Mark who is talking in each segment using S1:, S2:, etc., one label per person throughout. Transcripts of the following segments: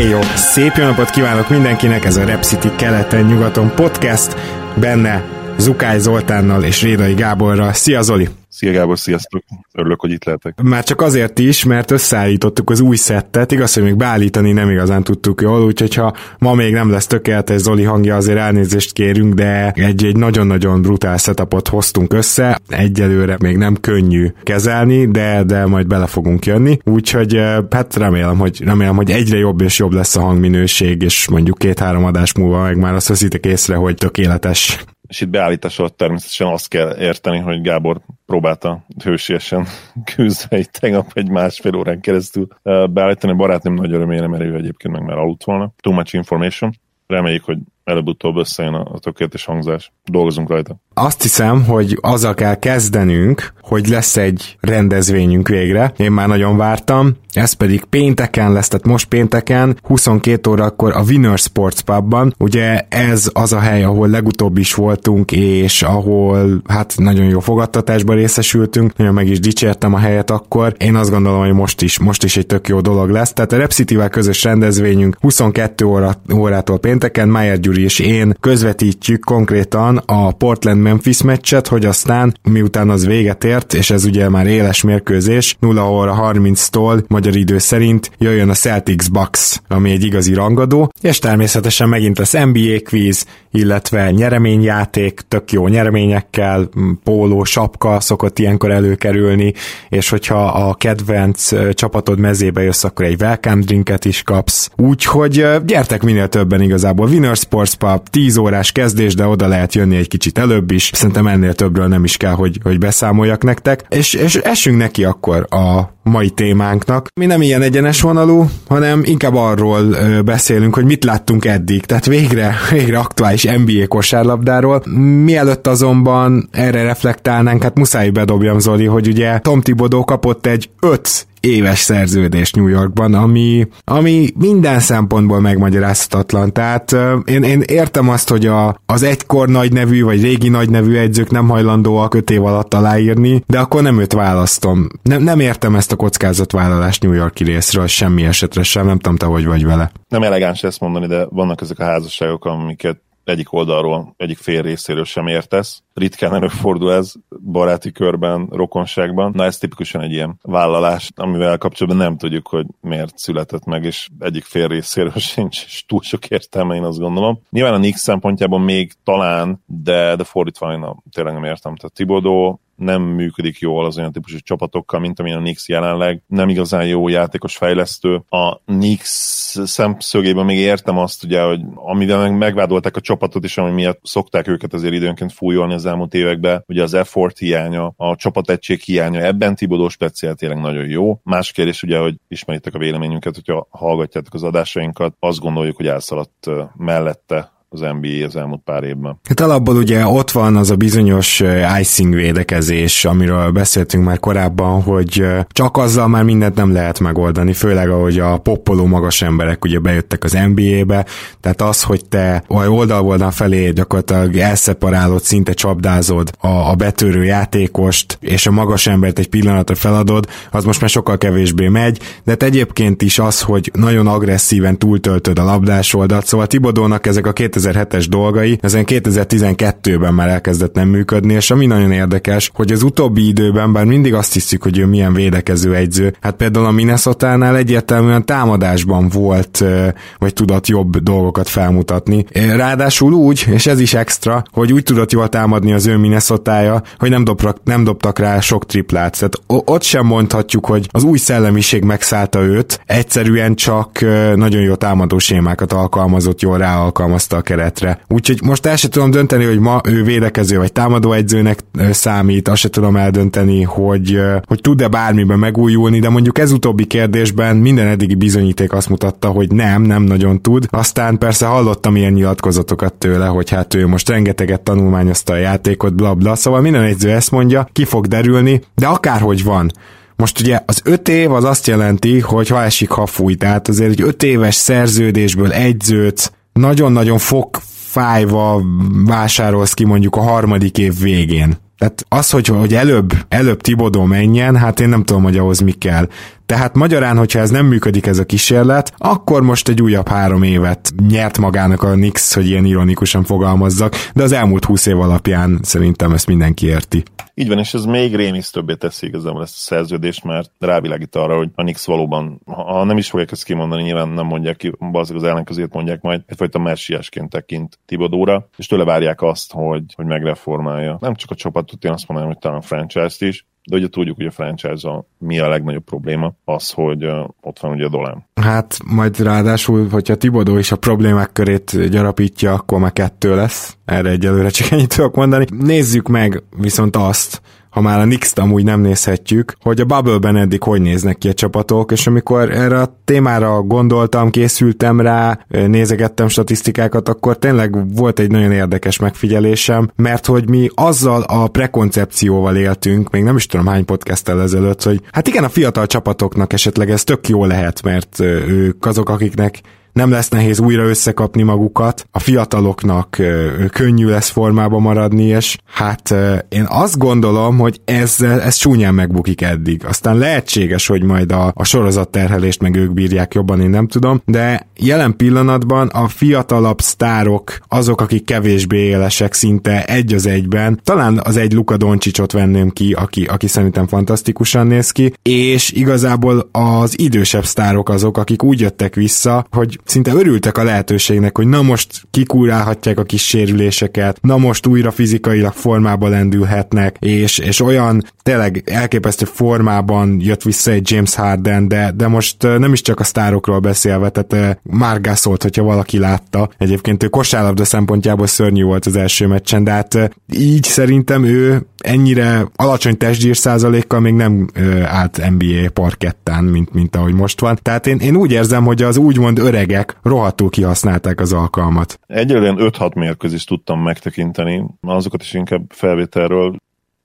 S1: Éjjó! Szép jó napot kívánok mindenkinek, ez a Rep City keleten-nyugaton podcast, benne Zukály Zoltánnal és Rédai Gáborral. Szia Zoli!
S2: Szia Gábor, sziasztok! Örülök, hogy itt lehetek.
S1: Már csak azért is, mert összeállítottuk az új szettet, igaz, hogy még beállítani nem igazán tudtuk jól, úgyhogy ha ma még nem lesz tökéletes Zoli hangja, azért elnézést kérünk, de egy, egy nagyon-nagyon brutál setupot hoztunk össze, egyelőre még nem könnyű kezelni, de, de majd bele fogunk jönni, úgyhogy hát remélem, hogy, remélem, hogy egyre jobb és jobb lesz a hangminőség, és mondjuk két-három adás múlva meg már azt veszitek észre, hogy tökéletes.
S2: És itt beállítás természetesen azt kell érteni, hogy Gábor próbálta hősiesen küzdve egy tegnap egy másfél órán keresztül beállítani. A barátnőm nagy örömére, mert ő egyébként meg már aludt volna. Too much information. Reméljük, hogy előbb-utóbb összejön a tökéletes hangzás. Dolgozunk rajta.
S1: Azt hiszem, hogy azzal kell kezdenünk, hogy lesz egy rendezvényünk végre. Én már nagyon vártam. Ez pedig pénteken lesz, tehát most pénteken, 22 órakor a Winner Sports Pubban. Ugye ez az a hely, ahol legutóbb is voltunk, és ahol hát nagyon jó fogadtatásban részesültünk, nagyon meg is dicsértem a helyet akkor. Én azt gondolom, hogy most is, most is egy tök jó dolog lesz. Tehát a Repcity-vel közös rendezvényünk 22 óra, órától pénteken, Májer Gyuri és én közvetítjük konkrétan a Portland-Memphis meccset, hogy aztán miután az véget ért, és ez ugye már éles mérkőzés, 0 óra 30-tól magyar idő szerint jöjjön a Celtics Bucks, ami egy igazi rangadó, és természetesen megint lesz NBA quiz, illetve nyereményjáték, tök jó nyereményekkel, póló, sapka szokott ilyenkor előkerülni, és hogyha a kedvenc csapatod mezébe jössz, akkor egy welcome drinket is kapsz. Úgyhogy gyertek minél többen igazából. Winner Sports Pub, 10 órás kezdés, de oda lehet jönni egy kicsit előbb is. Szerintem ennél többről nem is kell, hogy, hogy beszámoljak nektek. És, és esünk neki akkor a mai témánknak. Mi nem ilyen egyenes vonalú, hanem inkább arról beszélünk, hogy mit láttunk eddig. Tehát végre, végre aktuális NBA kosárlabdáról. Mielőtt azonban erre reflektálnánk, hát muszáj bedobjam Zoli, hogy ugye Tom Tibodó kapott egy 5 éves szerződés New Yorkban, ami, ami minden szempontból megmagyarázhatatlan. Tehát én, én értem azt, hogy a, az egykor nagy nevű, vagy régi nagy nevű edzők nem hajlandóak öt év alatt aláírni, de akkor nem őt választom. Nem, nem értem ezt a kockázatvállalást New Yorki részről, semmi esetre sem, nem tudom te, hogy vagy vele.
S2: Nem elegáns ezt mondani, de vannak ezek a házasságok, amiket egyik oldalról, egyik fél részéről sem értesz. Ritkán előfordul ez baráti körben, rokonságban. Na ez tipikusan egy ilyen vállalás, amivel kapcsolatban nem tudjuk, hogy miért született meg, és egyik fél részéről sincs túl sok értelme, én azt gondolom. Nyilván a Nix szempontjából még talán, de, de fordítva én a, tényleg nem értem. Tehát Tibodó nem működik jól az olyan típusú csapatokkal, mint amilyen a Nix jelenleg. Nem igazán jó játékos fejlesztő. A Nix szemszögében még értem azt, ugye, hogy amivel meg megvádolták a csapatot is, ami miatt szokták őket azért időnként fújolni az elmúlt években, ugye az effort hiánya, a csapategység hiánya, ebben Tibodó speciál tényleg nagyon jó. Más kérdés ugye, hogy ismeritek a véleményünket, hogyha hallgatjátok az adásainkat, azt gondoljuk, hogy elszaladt mellette az NBA az elmúlt pár évben.
S1: Hát alapból ugye ott van az a bizonyos icing védekezés, amiről beszéltünk már korábban, hogy csak azzal már mindent nem lehet megoldani, főleg ahogy a poppoló magas emberek ugye bejöttek az NBA-be, tehát az, hogy te oldalvoldal felé gyakorlatilag elszeparálod, szinte csapdázod a, a betörő játékost, és a magas embert egy pillanatra feladod, az most már sokkal kevésbé megy, de egyébként is az, hogy nagyon agresszíven túltöltöd a labdás oldalt, szóval Tibodónak ezek a 2007-es dolgai, ezen 2012-ben már elkezdett nem működni, és ami nagyon érdekes, hogy az utóbbi időben, bár mindig azt hiszük, hogy ő milyen védekező egyző, hát például a Minnesota-nál egyértelműen támadásban volt, vagy tudott jobb dolgokat felmutatni. Ráadásul úgy, és ez is extra, hogy úgy tudott jól támadni az ő minnesota hogy nem, dobrak, nem dobtak rá sok triplát. Tehát ott sem mondhatjuk, hogy az új szellemiség megszállta őt, egyszerűen csak nagyon jó támadó sémákat alkalmazott, jól ráalkalmazta a keretre. Úgyhogy most el sem tudom dönteni, hogy ma ő védekező vagy támadó egyzőnek számít, azt sem tudom eldönteni, hogy, hogy tud-e bármiben megújulni, de mondjuk ez utóbbi kérdésben minden eddigi bizonyíték azt mutatta, hogy nem, nem nagyon tud. Aztán persze hallottam ilyen nyilatkozatokat tőle, hogy hát ő most rengeteget tanulmányozta a játékot, bla bla, szóval minden egyző ezt mondja, ki fog derülni, de akárhogy van, most ugye az öt év az azt jelenti, hogy ha esik, ha fúj, tehát azért egy öt éves szerződésből egyzőt nagyon-nagyon fog fájva vásárolsz ki mondjuk a harmadik év végén. Tehát az, hogy, hogy előbb, előbb Tibodó menjen, hát én nem tudom, hogy ahhoz mi kell. Tehát magyarán, hogyha ez nem működik ez a kísérlet, akkor most egy újabb három évet nyert magának a Nix, hogy ilyen ironikusan fogalmazzak, de az elmúlt húsz év alapján szerintem ezt mindenki érti.
S2: Így van, és ez még rémisz többé teszi igazából ezt a szerződést, mert rávilágít arra, hogy a Nix valóban, ha nem is fogják ezt kimondani, nyilván nem mondják ki, az az ellenkezőjét mondják majd, egyfajta messiásként tekint Tibodóra, és tőle várják azt, hogy, hogy megreformálja. Nem csak a csapatot, én azt mondanám, hogy talán a franchise-t is, de ugye tudjuk, hogy a franchise mi a legnagyobb probléma, az, hogy ott van ugye a Dolán.
S1: Hát majd ráadásul, hogyha Tibodó is a problémák körét gyarapítja, akkor már kettő lesz. Erre egyelőre csak ennyit tudok mondani. Nézzük meg viszont azt, ha már a Nix-t amúgy nem nézhetjük, hogy a Bubble-ben eddig hogy néznek ki a csapatok, és amikor erre a témára gondoltam, készültem rá, nézegettem statisztikákat, akkor tényleg volt egy nagyon érdekes megfigyelésem, mert hogy mi azzal a prekoncepcióval éltünk, még nem is tudom hány podcasttel ezelőtt, hogy hát igen, a fiatal csapatoknak esetleg ez tök jó lehet, mert ők azok, akiknek nem lesz nehéz újra összekapni magukat, a fiataloknak könnyű lesz formába maradni, és hát én azt gondolom, hogy ezzel, ez csúnyán megbukik eddig. Aztán lehetséges, hogy majd a, a sorozatterhelést meg ők bírják jobban, én nem tudom, de jelen pillanatban a fiatalabb sztárok azok, akik kevésbé élesek szinte egy az egyben, talán az egy Luka Doncsicsot venném ki, aki, aki szerintem fantasztikusan néz ki, és igazából az idősebb sztárok azok, akik úgy jöttek vissza, hogy szinte örültek a lehetőségnek, hogy na most kikúrálhatják a kis sérüléseket, na most újra fizikailag formába lendülhetnek, és, és olyan tényleg elképesztő formában jött vissza egy James Harden, de, de most nem is csak a sztárokról beszélve, tehát már szólt, hogyha valaki látta. Egyébként ő kosárlabda szempontjából szörnyű volt az első meccsen, de hát így szerintem ő ennyire alacsony testgyír százalékkal még nem ö, állt NBA parkettán, mint, mint ahogy most van. Tehát én, én úgy érzem, hogy az úgymond öregek rohadtul kihasználták az alkalmat.
S2: Egyelőre 5-6 mérkőzést tudtam megtekinteni, azokat is inkább felvételről.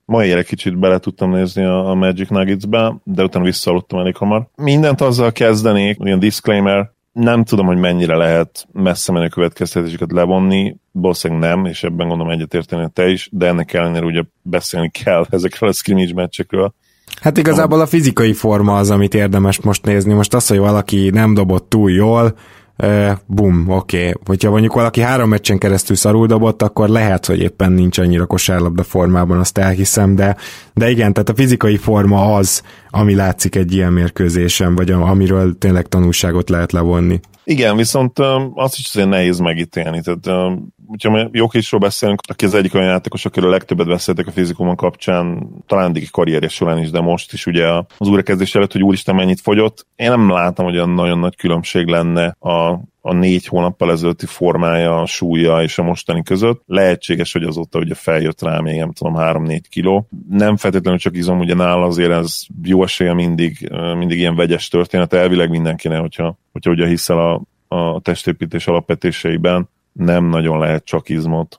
S2: Ma éjjel kicsit bele tudtam nézni a Magic Nuggets-be, de utána visszaaludtam elég hamar. Mindent azzal kezdenék, ilyen disclaimer, nem tudom, hogy mennyire lehet messze menő következtetéseket levonni, valószínűleg nem, és ebben gondolom egyetérteni te is, de ennek ellenére ugye beszélni kell ezekről a scrimmage meccsekről.
S1: Hát igazából a fizikai forma az, amit érdemes most nézni. Most az, hogy valaki nem dobott túl jól, Uh, bum, oké. Okay. Hogyha mondjuk valaki három meccsen keresztül szarul dobott, akkor lehet, hogy éppen nincs annyira kosárlabda formában, azt elhiszem, de, de igen, tehát a fizikai forma az, ami látszik egy ilyen mérkőzésen, vagy amiről tényleg tanulságot lehet levonni.
S2: Igen, viszont azt is azért nehéz megítélni. Tehát, hogyha Jokisról beszélünk, aki az egyik olyan játékos, akiről legtöbbet beszéltek a fizikumon kapcsán, talán eddig karrierje során is, de most is ugye az újrakezdés előtt, hogy úristen mennyit fogyott. Én nem látom, hogy olyan nagyon nagy különbség lenne a a négy hónappal ezelőtti formája, a súlya és a mostani között. Lehetséges, hogy azóta ugye feljött rá még, nem tudom, 3-4 kiló. Nem feltétlenül csak izom, ugye nála azért ez jó esélye mindig, mindig ilyen vegyes történet, elvileg mindenkinek, hogyha, hogyha ugye hiszel a, a testépítés alapvetéseiben, nem nagyon lehet csak izmot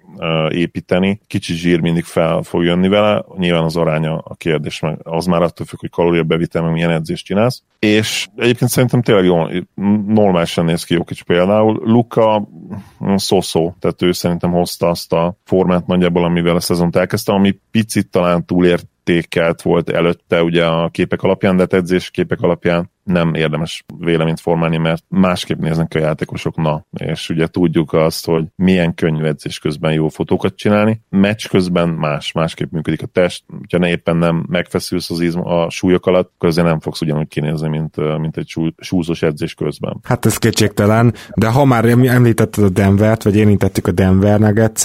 S2: építeni. Kicsi zsír mindig fel fog jönni vele, nyilván az aránya a kérdés, meg az már attól függ, hogy kalóriabevitel, meg milyen edzést csinálsz. És egyébként szerintem tényleg jó, normálisan néz ki kicsi például. Luka szó-szó, tehát ő szerintem hozta azt a formát nagyjából, amivel a szezont elkezdte, ami picit talán túlért értékelt volt előtte ugye a képek alapján, de edzés képek alapján nem érdemes véleményt formálni, mert másképp néznek a játékosok, na, és ugye tudjuk azt, hogy milyen könnyű edzés közben jó fotókat csinálni, meccs közben más, másképp működik a test, hogyha ne éppen nem megfeszülsz az izm a súlyok alatt, közben nem fogsz ugyanúgy kinézni, mint, mint egy sú, edzés közben.
S1: Hát ez kétségtelen, de ha már említetted a Denvert, vagy érintettük a Denver nuggets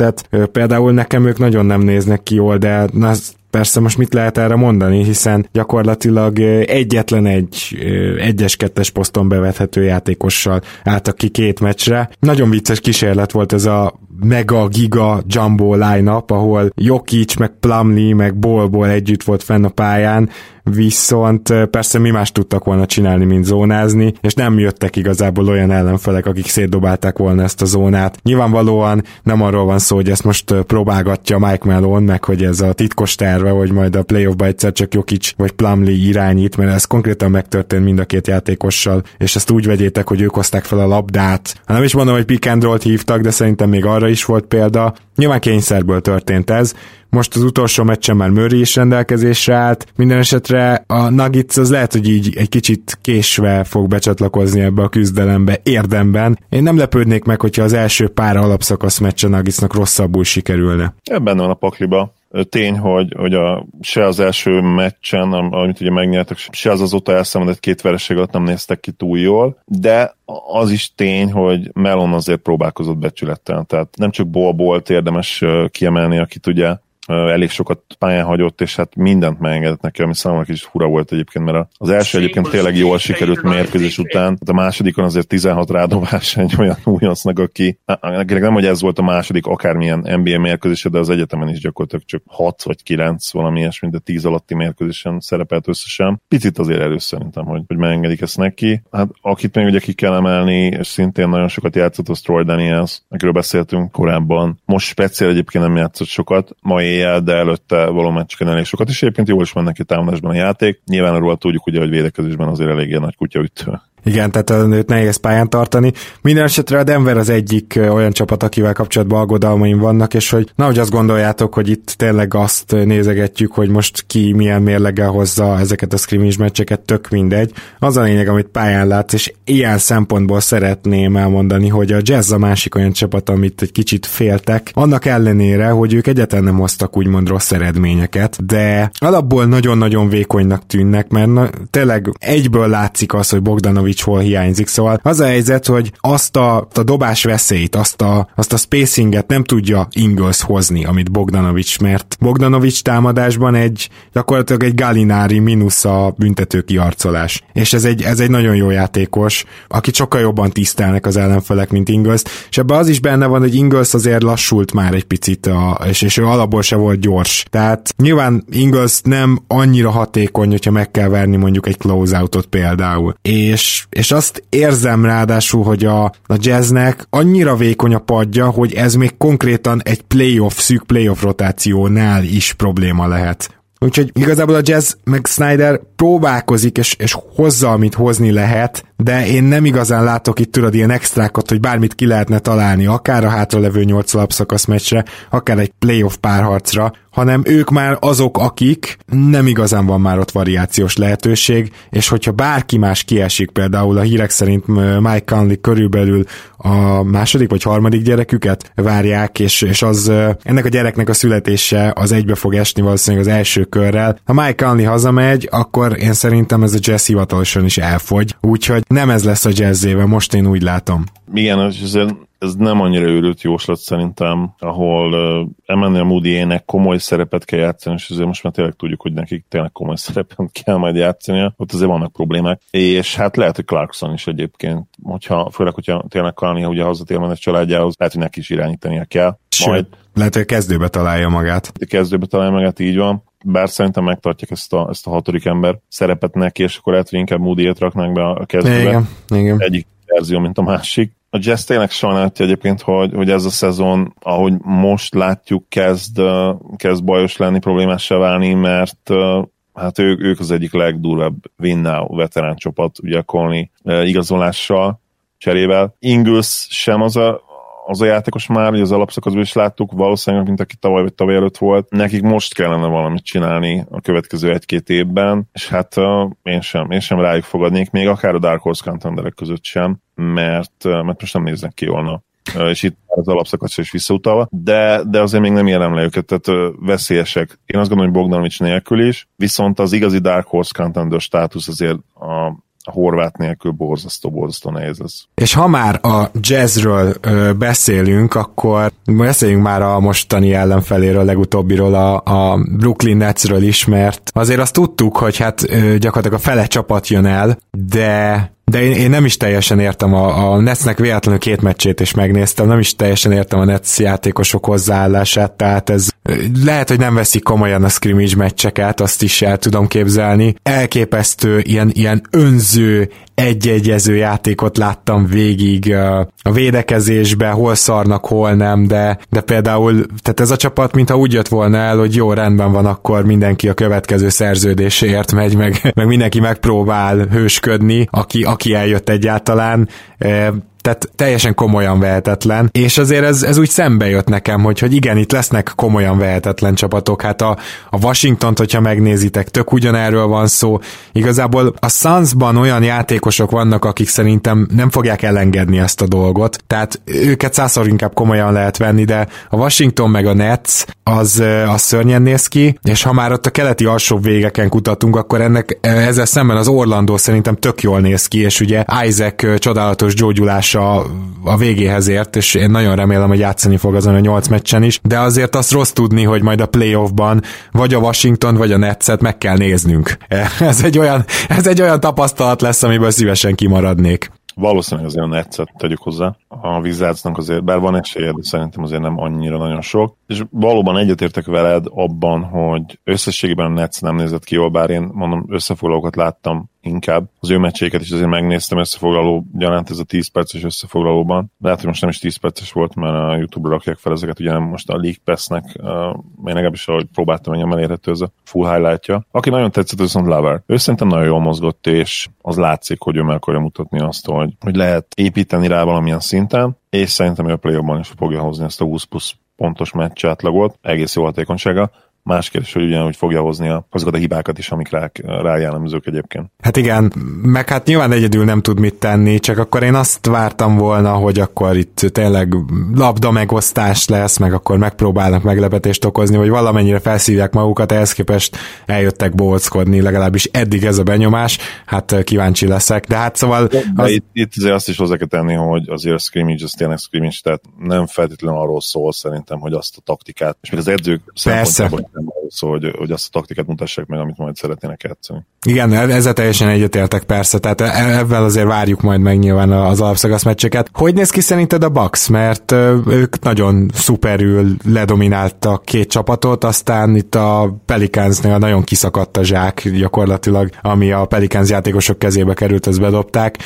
S1: például nekem ők nagyon nem néznek ki jól, de az persze most mit lehet erre mondani, hiszen gyakorlatilag egyetlen egy egyes-kettes poszton bevethető játékossal álltak ki két meccsre. Nagyon vicces kísérlet volt ez a mega giga jumbo line ahol Jokic, meg Plumlee, meg Bolból együtt volt fenn a pályán, viszont persze mi más tudtak volna csinálni, mint zónázni, és nem jöttek igazából olyan ellenfelek, akik szétdobálták volna ezt a zónát. Nyilvánvalóan nem arról van szó, hogy ezt most próbálgatja Mike Malone, meg hogy ez a titkos terve, hogy majd a playoffba egyszer csak Jokic vagy Plumlee irányít, mert ez konkrétan megtörtént mind a két játékossal, és ezt úgy vegyétek, hogy ők hozták fel a labdát. Ha nem is mondom, hogy pick and hívtak, de szerintem még arra is volt példa. Nyilván kényszerből történt ez, most az utolsó meccsen már Murray is rendelkezésre állt. Minden esetre a Nuggets az lehet, hogy így egy kicsit késve fog becsatlakozni ebbe a küzdelembe érdemben. Én nem lepődnék meg, hogyha az első pár alapszakasz meccse Nuggetsnak rosszabbul sikerülne.
S2: Ebben van a pakliba. Tény, hogy, hogy a, se az első meccsen, amit ugye megnyertek, se az azóta elszenvedett két vereség alatt nem néztek ki túl jól, de az is tény, hogy Melon azért próbálkozott becsülettel, tehát nem csak Bol volt érdemes kiemelni, akit ugye elég sokat pályán hagyott, és hát mindent megengedett neki, ami számomra kicsit fura volt egyébként, mert az első egyébként tényleg jól sikerült mérkőzés után, a másodikon azért 16 rádobás egy olyan újoncnak, aki, akinek nem, hogy ez volt a második akármilyen NBA mérkőzése, de az egyetemen is gyakorlatilag csak 6 vagy 9 valami ilyesmi, de 10 alatti mérkőzésen szerepelt összesen. Picit azért erős szerintem, hogy, hogy megengedik ezt neki. Hát akit még ugye ki kell emelni, és szintén nagyon sokat játszott, az Troy Daniels, akiről beszéltünk korábban. Most speciál egyébként nem játszott sokat, ma éjjel, de előtte való meccseken elég sokat, és egyébként jól is mennek neki támadásban a játék. Nyilván arról tudjuk, ugye, hogy védekezésben azért eléggé nagy kutyaütő.
S1: Igen, tehát őt nehéz pályán tartani. Minden esetre a Denver az egyik olyan csapat, akivel kapcsolatban aggodalmaim vannak, és hogy na, hogy azt gondoljátok, hogy itt tényleg azt nézegetjük, hogy most ki milyen mérleggel hozza ezeket a scrimmage meccseket, tök mindegy. Az a lényeg, amit pályán látsz, és ilyen szempontból szeretném elmondani, hogy a Jazz a másik olyan csapat, amit egy kicsit féltek, annak ellenére, hogy ők egyáltalán nem hoztak úgymond rossz eredményeket, de alapból nagyon-nagyon vékonynak tűnnek, mert na, tényleg egyből látszik az, hogy Bogdanovic Hol hiányzik, szóval az a helyzet, hogy azt a, a dobás veszélyt, azt a, azt a spacinget nem tudja Ingles hozni, amit Bogdanovics, mert Bogdanovics támadásban egy gyakorlatilag egy Galinári mínusz a büntető kiarcolás. És ez egy, ez egy nagyon jó játékos, akit sokkal jobban tisztelnek az ellenfelek, mint Ingles, és ebben az is benne van, hogy Ingles azért lassult már egy picit, a, és, és ő alapból se volt gyors. Tehát nyilván Ingles nem annyira hatékony, hogyha meg kell verni mondjuk egy closeoutot például. És és, azt érzem ráadásul, hogy a, a jazznek annyira vékony a padja, hogy ez még konkrétan egy playoff, szűk playoff rotációnál is probléma lehet. Úgyhogy igazából a jazz meg Snyder próbálkozik, és, és hozza, amit hozni lehet, de én nem igazán látok itt tudod ilyen extrákat, hogy bármit ki lehetne találni, akár a hátralevő nyolc alapszakasz meccsre, akár egy playoff párharcra, hanem ők már azok, akik nem igazán van már ott variációs lehetőség, és hogyha bárki más kiesik, például a hírek szerint Mike Conley körülbelül a második vagy harmadik gyereküket várják, és, és az ennek a gyereknek a születése az egybe fog esni valószínűleg az első körrel. Ha Mike Conley hazamegy, akkor én szerintem ez a jazz hivatalosan is elfogy, úgyhogy nem ez lesz a jazzéve, most én úgy látom.
S2: Igen, és ez nem annyira őrült jóslat szerintem, ahol uh, Emmanuel Moody-ének komoly szerepet kell játszani, és azért most már tényleg tudjuk, hogy nekik tényleg komoly szerepet kell majd játszania, ott azért vannak problémák. És hát lehet, hogy Clarkson is egyébként, hogyha, főleg, hogyha tényleg Kalnia ugye hazatér a családjához, lehet, hogy neki is irányítania kell.
S1: Majd, Sőt, lehet, hogy kezdőbe találja magát.
S2: Kezdőbe találja magát, így van bár szerintem megtartják ezt a, ezt a hatodik ember szerepet neki, és akkor lehet, hogy inkább moody raknánk be a kezdőbe.
S1: Igen, igen.
S2: Egyik verzió, mint a másik. A Jazz tényleg sajnálja egyébként, hogy, hogy ez a szezon, ahogy most látjuk, kezd, kezd bajos lenni, problémássá válni, mert hát ők, ők az egyik legdurvább win now veterán csapat, ugye a Conley igazolással, cserével. Ingles sem az a, az a játékos már, hogy az alapszakaszban is láttuk, valószínűleg, mint aki tavaly vagy tavaly előtt volt, nekik most kellene valamit csinálni a következő egy-két évben, és hát uh, én sem, én sem rájuk fogadnék, még akár a Dark Horse contenderek között sem, mert, mert most nem néznek ki volna és itt az alapszakasz is visszautalva, de, de azért még nem érem le őket, tehát veszélyesek. Én azt gondolom, hogy Bogdanovics nélkül is, viszont az igazi Dark Horse contender státusz azért a a horvát nélkül borzasztó, borzasztó nehéz ez.
S1: És ha már a jazzről ö, beszélünk, akkor beszéljünk már a mostani ellenfeléről, legutóbbiról, a, a Brooklyn Netsről is, mert azért azt tudtuk, hogy hát gyakorlatilag a fele csapat jön el, de de én, én nem is teljesen értem a, a Netsnek véletlenül két meccsét is megnéztem, nem is teljesen értem a Nets játékosok hozzáállását, tehát ez lehet, hogy nem veszik komolyan a scrimmage meccseket, azt is el tudom képzelni. Elképesztő, ilyen, ilyen önző, egyegyező játékot láttam végig a védekezésbe, hol szarnak, hol nem, de, de például, tehát ez a csapat, mintha úgy jött volna el, hogy jó, rendben van, akkor mindenki a következő szerződéséért megy, meg, meg mindenki megpróbál hősködni, aki, aki eljött egyáltalán tehát teljesen komolyan vehetetlen, és azért ez, ez úgy szembe jött nekem, hogy, hogy igen, itt lesznek komolyan vehetetlen csapatok, hát a, a Washington-t, hogyha megnézitek, tök ugyanerről van szó, igazából a Sunsban olyan játékosok vannak, akik szerintem nem fogják elengedni ezt a dolgot, tehát őket százszor inkább komolyan lehet venni, de a Washington meg a Nets az, az szörnyen néz ki, és ha már ott a keleti alsó végeken kutatunk, akkor ennek ezzel szemben az Orlandó szerintem tök jól néz ki, és ugye Isaac csodálatos gyógyulás a, a végéhez ért, és én nagyon remélem, hogy játszani fog azon a nyolc meccsen is, de azért azt rossz tudni, hogy majd a playoffban vagy a Washington, vagy a Netset meg kell néznünk. Ez egy olyan, ez egy olyan tapasztalat lesz, amiből szívesen kimaradnék.
S2: Valószínűleg azért a Netszet tegyük hozzá. A Wizardsnak azért, bár van esélye, de szerintem azért nem annyira nagyon sok. És valóban egyetértek veled abban, hogy összességében a Netsz nem nézett ki jól, bár én mondom, összefoglalókat láttam inkább. Az ő meccseiket is azért megnéztem összefoglaló gyanánt ez a 10 perces összefoglalóban. Lehet, hogy most nem is 10 perces volt, mert a YouTube-ra rakják fel ezeket, ugye nem most a League Pass-nek, uh, én legalábbis ahogy próbáltam, engem elérhető ez a full highlightja. Aki nagyon tetszett, viszont Lover. Ő szerintem nagyon jól mozgott, és az látszik, hogy ő meg akarja mutatni azt, hogy, hogy lehet építeni rá valamilyen szinten, és szerintem ő a play is fogja hozni ezt a 20 plusz pontos meccs átlagot, egész jó hatékonysága. Más kérdés, hogy ugyanúgy fogja hozni a, azokat a hibákat is, amik rá, rá jellemzők egyébként.
S1: Hát igen, meg hát nyilván egyedül nem tud mit tenni, csak akkor én azt vártam volna, hogy akkor itt tényleg labda megosztás lesz, meg akkor megpróbálnak meglepetést okozni, hogy valamennyire felszívják magukat, ehhez képest eljöttek bolckodni, legalábbis eddig ez a benyomás, hát kíváncsi leszek. De hát szóval...
S2: De az... itt, itt azért azt is hozzá kell tenni, hogy azért a scrimmage az tényleg scrimmage, tehát nem feltétlenül arról szól szerintem, hogy azt a taktikát, és még az edzők
S1: Persze
S2: nem szól, hogy, hogy azt a taktikát mutassák meg, amit majd szeretnének játszani.
S1: Igen, e- ezzel teljesen egyetértek persze, tehát e- ebben azért várjuk majd meg nyilván az alapszakasz meccseket. Hogy néz ki szerinted a Bucks? Mert ők nagyon szuperül ledomináltak két csapatot, aztán itt a Pelicansnél nagyon kiszakadt a zsák gyakorlatilag, ami a Pelicans játékosok kezébe került, azt bedobták.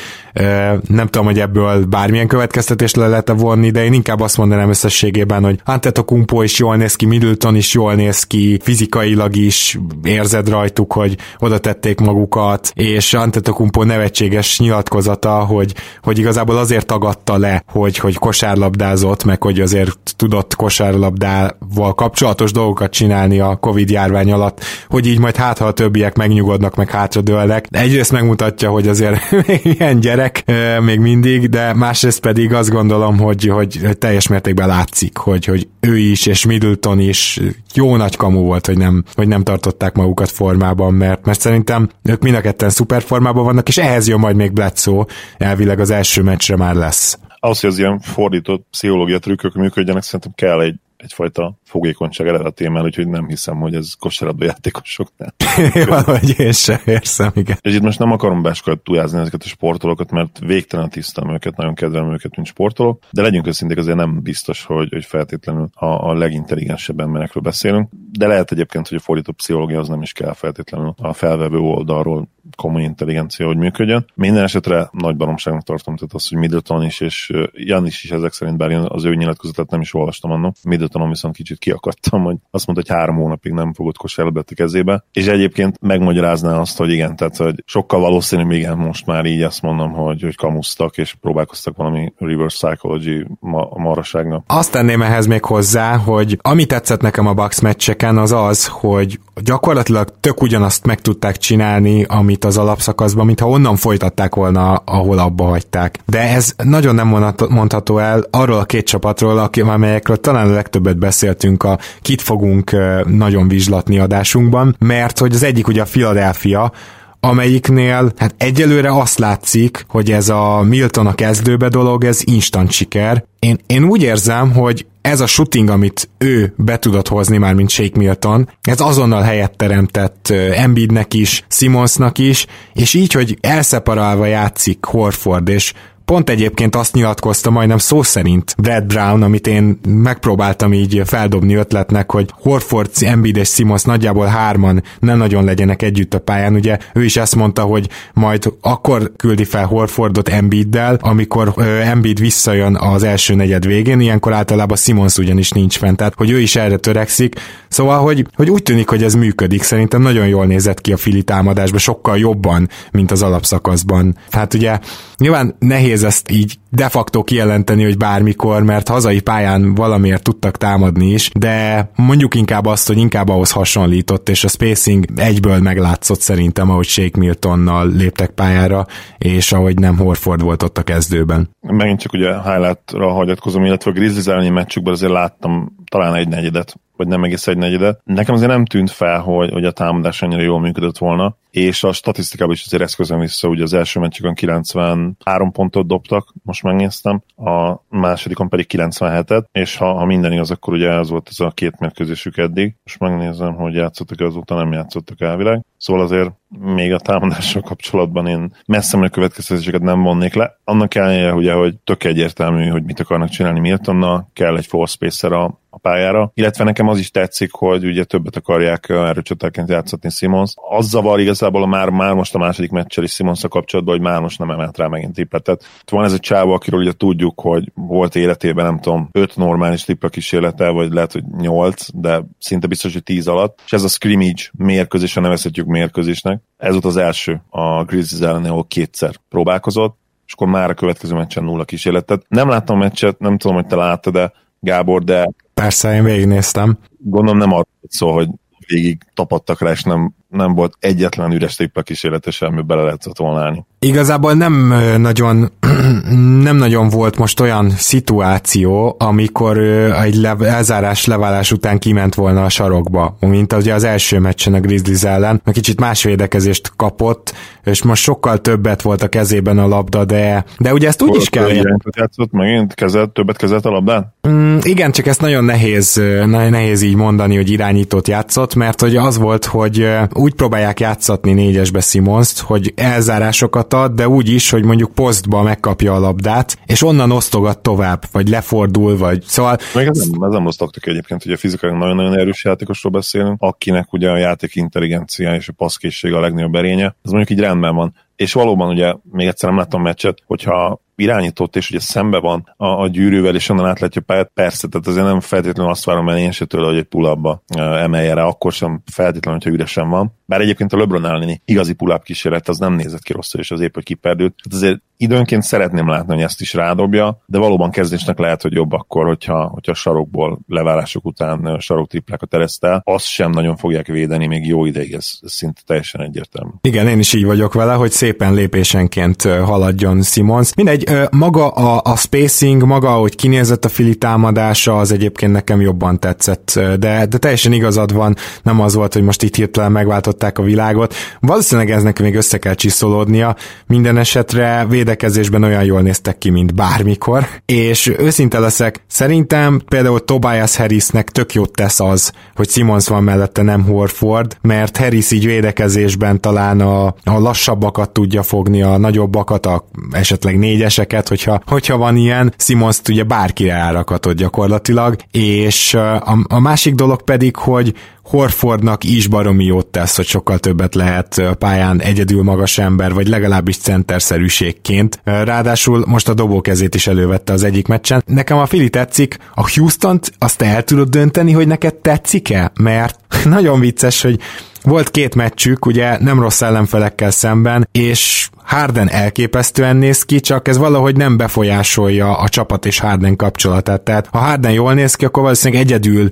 S1: Nem tudom, hogy ebből bármilyen következtetést le lehet vonni, de én inkább azt mondanám összességében, hogy Antetokumpo is jól néz ki, Middleton is jól néz ki, fizikailag is érzed rajtuk, hogy oda tették magukat, és Antetokumpo nevetséges nyilatkozata, hogy, hogy igazából azért tagadta le, hogy, hogy kosárlabdázott, meg hogy azért tudott kosárlabdával kapcsolatos dolgokat csinálni a Covid járvány alatt, hogy így majd hát, ha a többiek megnyugodnak, meg hátradőlnek. Egyrészt megmutatja, hogy azért ilyen gyerek még mindig, de másrészt pedig azt gondolom, hogy, hogy teljes mértékben látszik, hogy, hogy ő is, és Middleton is jó nagy kamu volt, hogy nem, hogy nem tartották magukat formában, mert, mert szerintem ők mind a ketten szuper formában vannak, és ehhez jön majd még Bledsoe, elvileg az első meccsre már lesz.
S2: Ahhoz, hogy az ilyen fordított pszichológia trükkök működjenek, szerintem kell egy egyfajta fogékonyság erre a témán, úgyhogy nem hiszem, hogy ez kosárlabda játékosoknál.
S1: Valahogy én sem érzem, igen.
S2: És itt most nem akarom túljázni ezeket a sportolókat, mert végtelen tisztelem őket, nagyon kedvelem őket, mint sportolók, de legyünk őszinték, azért nem biztos, hogy, hogy feltétlenül a, a legintelligensebb emberekről beszélünk, de lehet egyébként, hogy a fordító pszichológia az nem is kell feltétlenül a felvevő oldalról komoly intelligencia, hogy működjön. Minden esetre nagy baromságnak tartom, tehát az, hogy Middleton is, és Janis is ezek szerint, bár az ő nyilatkozatát nem is olvastam annak, Middletonon viszont kicsit kiakadtam, hogy azt mondta, hogy három hónapig nem fogott kosárlabdát a kezébe, és egyébként megmagyarázná azt, hogy igen, tehát hogy sokkal valószínűbb, igen, most már így azt mondom, hogy, hogy kamusztak, és próbálkoztak valami reverse psychology ma, maraságnak.
S1: Azt tenném ehhez még hozzá, hogy ami tetszett nekem a Bucks meccseken, az az, hogy gyakorlatilag tök ugyanazt meg tudták csinálni, amit az alapszakaszban, mintha onnan folytatták volna, ahol abba hagyták. De ez nagyon nem mondható el arról a két csapatról, amelyekről talán a legtöbbet beszéltünk a kit fogunk nagyon vizslatni adásunkban, mert hogy az egyik ugye a Philadelphia, amelyiknél hát egyelőre azt látszik, hogy ez a Milton a kezdőbe dolog, ez instant siker. Én, én úgy érzem, hogy ez a shooting, amit ő be tudott hozni már, mint Shake Milton, ez azonnal helyet teremtett Embiidnek is, Simonsnak is, és így, hogy elszeparálva játszik Horford, és Pont egyébként azt nyilatkozta majdnem szó szerint Brad Brown, amit én megpróbáltam így feldobni ötletnek, hogy Horford, Embiid és Simons nagyjából hárman nem nagyon legyenek együtt a pályán. Ugye ő is ezt mondta, hogy majd akkor küldi fel Horfordot Embiiddel, amikor uh, Embiid visszajön az első negyed végén, ilyenkor általában Simons ugyanis nincs fent, tehát hogy ő is erre törekszik. Szóval, hogy, hogy úgy tűnik, hogy ez működik. Szerintem nagyon jól nézett ki a Fili támadásban, sokkal jobban, mint az alapszakaszban. Tehát ugye nyilván nehéz nehéz ezt így de facto kijelenteni, hogy bármikor, mert hazai pályán valamiért tudtak támadni is, de mondjuk inkább azt, hogy inkább ahhoz hasonlított, és a spacing egyből meglátszott szerintem, ahogy Shake Miltonnal léptek pályára, és ahogy nem Horford volt ott a kezdőben.
S2: Megint csak ugye highlightra hagyatkozom, illetve a Grizzlies elleni meccsükben azért láttam talán egy negyedet, vagy nem egész egy negyedet. Nekem azért nem tűnt fel, hogy, hogy a támadás ennyire jól működött volna, és a statisztikában is azért eszközöm vissza, ugye az első meccsükön 93 pontot dobtak, most megnéztem, a másodikon pedig 97-et, és ha, ha minden igaz, akkor ugye ez volt ez a két mérkőzésük eddig. Most megnézem, hogy játszottak azóta, nem játszottak elvileg. Szóval azért még a támadással kapcsolatban én messze a következtetéseket nem vonnék le. Annak ellenére, ugye, hogy tök egyértelmű, hogy mit akarnak csinálni Miltonnal, kell egy force spacer a, a pályára, illetve nekem az is tetszik, hogy ugye többet akarják erőcsatárként játszatni Simons. Az zavar igazából a már, már most a második meccsel is simons kapcsolatban, hogy már most nem emelt rá megint tippet. Tehát van ez a csávó, akiről ugye tudjuk, hogy volt életében, nem tudom, öt normális tippra kísérlete, vagy lehet, hogy nyolc, de szinte biztos, hogy tíz alatt. És ez a scrimmage mérkőzés, ha nevezhetjük mérkőzésnek, ez volt az első a Grizzlies ellen, ahol kétszer próbálkozott, és akkor már a következő meccsen nulla kísérletet. Nem láttam a meccset, nem tudom, hogy te láttad, de Gábor, de...
S1: Persze, én végignéztem.
S2: Gondolom nem arról szó, hogy végig tapadtak rá, és nem, nem volt egyetlen üres tripla kísérlete sem, ami bele lehetett volna állni.
S1: Igazából nem nagyon, nem nagyon volt most olyan szituáció, amikor egy le, elzárás leválás után kiment volna a sarokba, mint ugye az első meccsen a Grizzlies ellen, a kicsit más védekezést kapott, és most sokkal többet volt a kezében a labda, de, de ugye ezt úgy volt, is kell...
S2: játszott megint, kezet, többet kezelt a labdán?
S1: Mm, igen, csak ezt nagyon nehéz, nehéz így mondani, hogy irányítót játszott, mert hogy az volt, hogy úgy próbálják játszatni négyesbe Simonszt, hogy elzárásokat ad, de úgy is, hogy mondjuk posztba megkapja a labdát, és onnan osztogat tovább, vagy lefordul, vagy szóval...
S2: Még ez nem, ez nem osztogtak egyébként, hogy a fizikailag nagyon-nagyon erős játékosról beszélünk, akinek ugye a játék intelligencia és a passzkészsége a legnagyobb erénye. Ez mondjuk így rendben van és valóban ugye még egyszer nem láttam meccset, hogyha irányított, és ugye szembe van a, a gyűrűvel, és onnan átlátja pályát, persze, tehát azért nem feltétlenül azt várom el én se tőle, hogy egy pull emelje rá, akkor sem feltétlenül, hogyha üresen van. Bár egyébként a LeBron elleni igazi pull kísérlet az nem nézett ki rosszul, és az épp, hogy kiperdült. Tehát azért időnként szeretném látni, hogy ezt is rádobja, de valóban kezdésnek lehet, hogy jobb akkor, hogyha, hogyha sarokból leválások után sarok triplákat eresztel. Azt sem nagyon fogják védeni még jó ideig, ez, ez szinte teljesen egyértelmű.
S1: Igen, én is így vagyok vele, hogy szépen lépésenként haladjon Simons. Mindegy, maga a, a spacing, maga, hogy kinézett a fili támadása, az egyébként nekem jobban tetszett, de, de teljesen igazad van, nem az volt, hogy most itt hirtelen megváltották a világot. Valószínűleg eznek még össze kell csiszolódnia, minden esetre védekezésben olyan jól néztek ki, mint bármikor, és őszinte leszek, szerintem például Tobias Harrisnek tök jót tesz az, hogy Simons van mellette, nem Horford, mert Harris így védekezésben talán a, a lassabbakat tudja fogni, a nagyobbakat, a esetleg négyes kérdéseket, hogyha, hogyha van ilyen, Simons ugye bárkire elrakhatod gyakorlatilag, és a, a másik dolog pedig, hogy Horfordnak is baromi jót tesz, hogy sokkal többet lehet pályán egyedül magas ember, vagy legalábbis centerszerűségként. Ráadásul most a dobókezét is elővette az egyik meccsen. Nekem a Fili tetszik, a Houston-t azt el tudod dönteni, hogy neked tetszik-e? Mert nagyon vicces, hogy volt két meccsük, ugye nem rossz ellenfelekkel szemben, és Harden elképesztően néz ki, csak ez valahogy nem befolyásolja a csapat és Harden kapcsolatát. Tehát ha Harden jól néz ki, akkor valószínűleg egyedül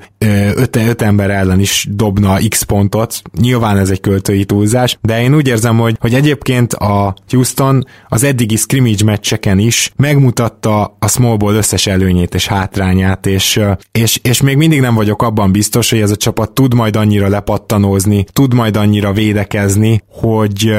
S1: öt, öt ember ellen is dobna x pontot. Nyilván ez egy költői túlzás, de én úgy érzem, hogy, hogy egyébként a Houston az eddigi scrimmage meccseken is megmutatta a small ball összes előnyét és hátrányát, és, és, és még mindig nem vagyok abban biztos, hogy ez a csapat tud majd annyira lepattanózni, tud majd annyira védekezni, hogy,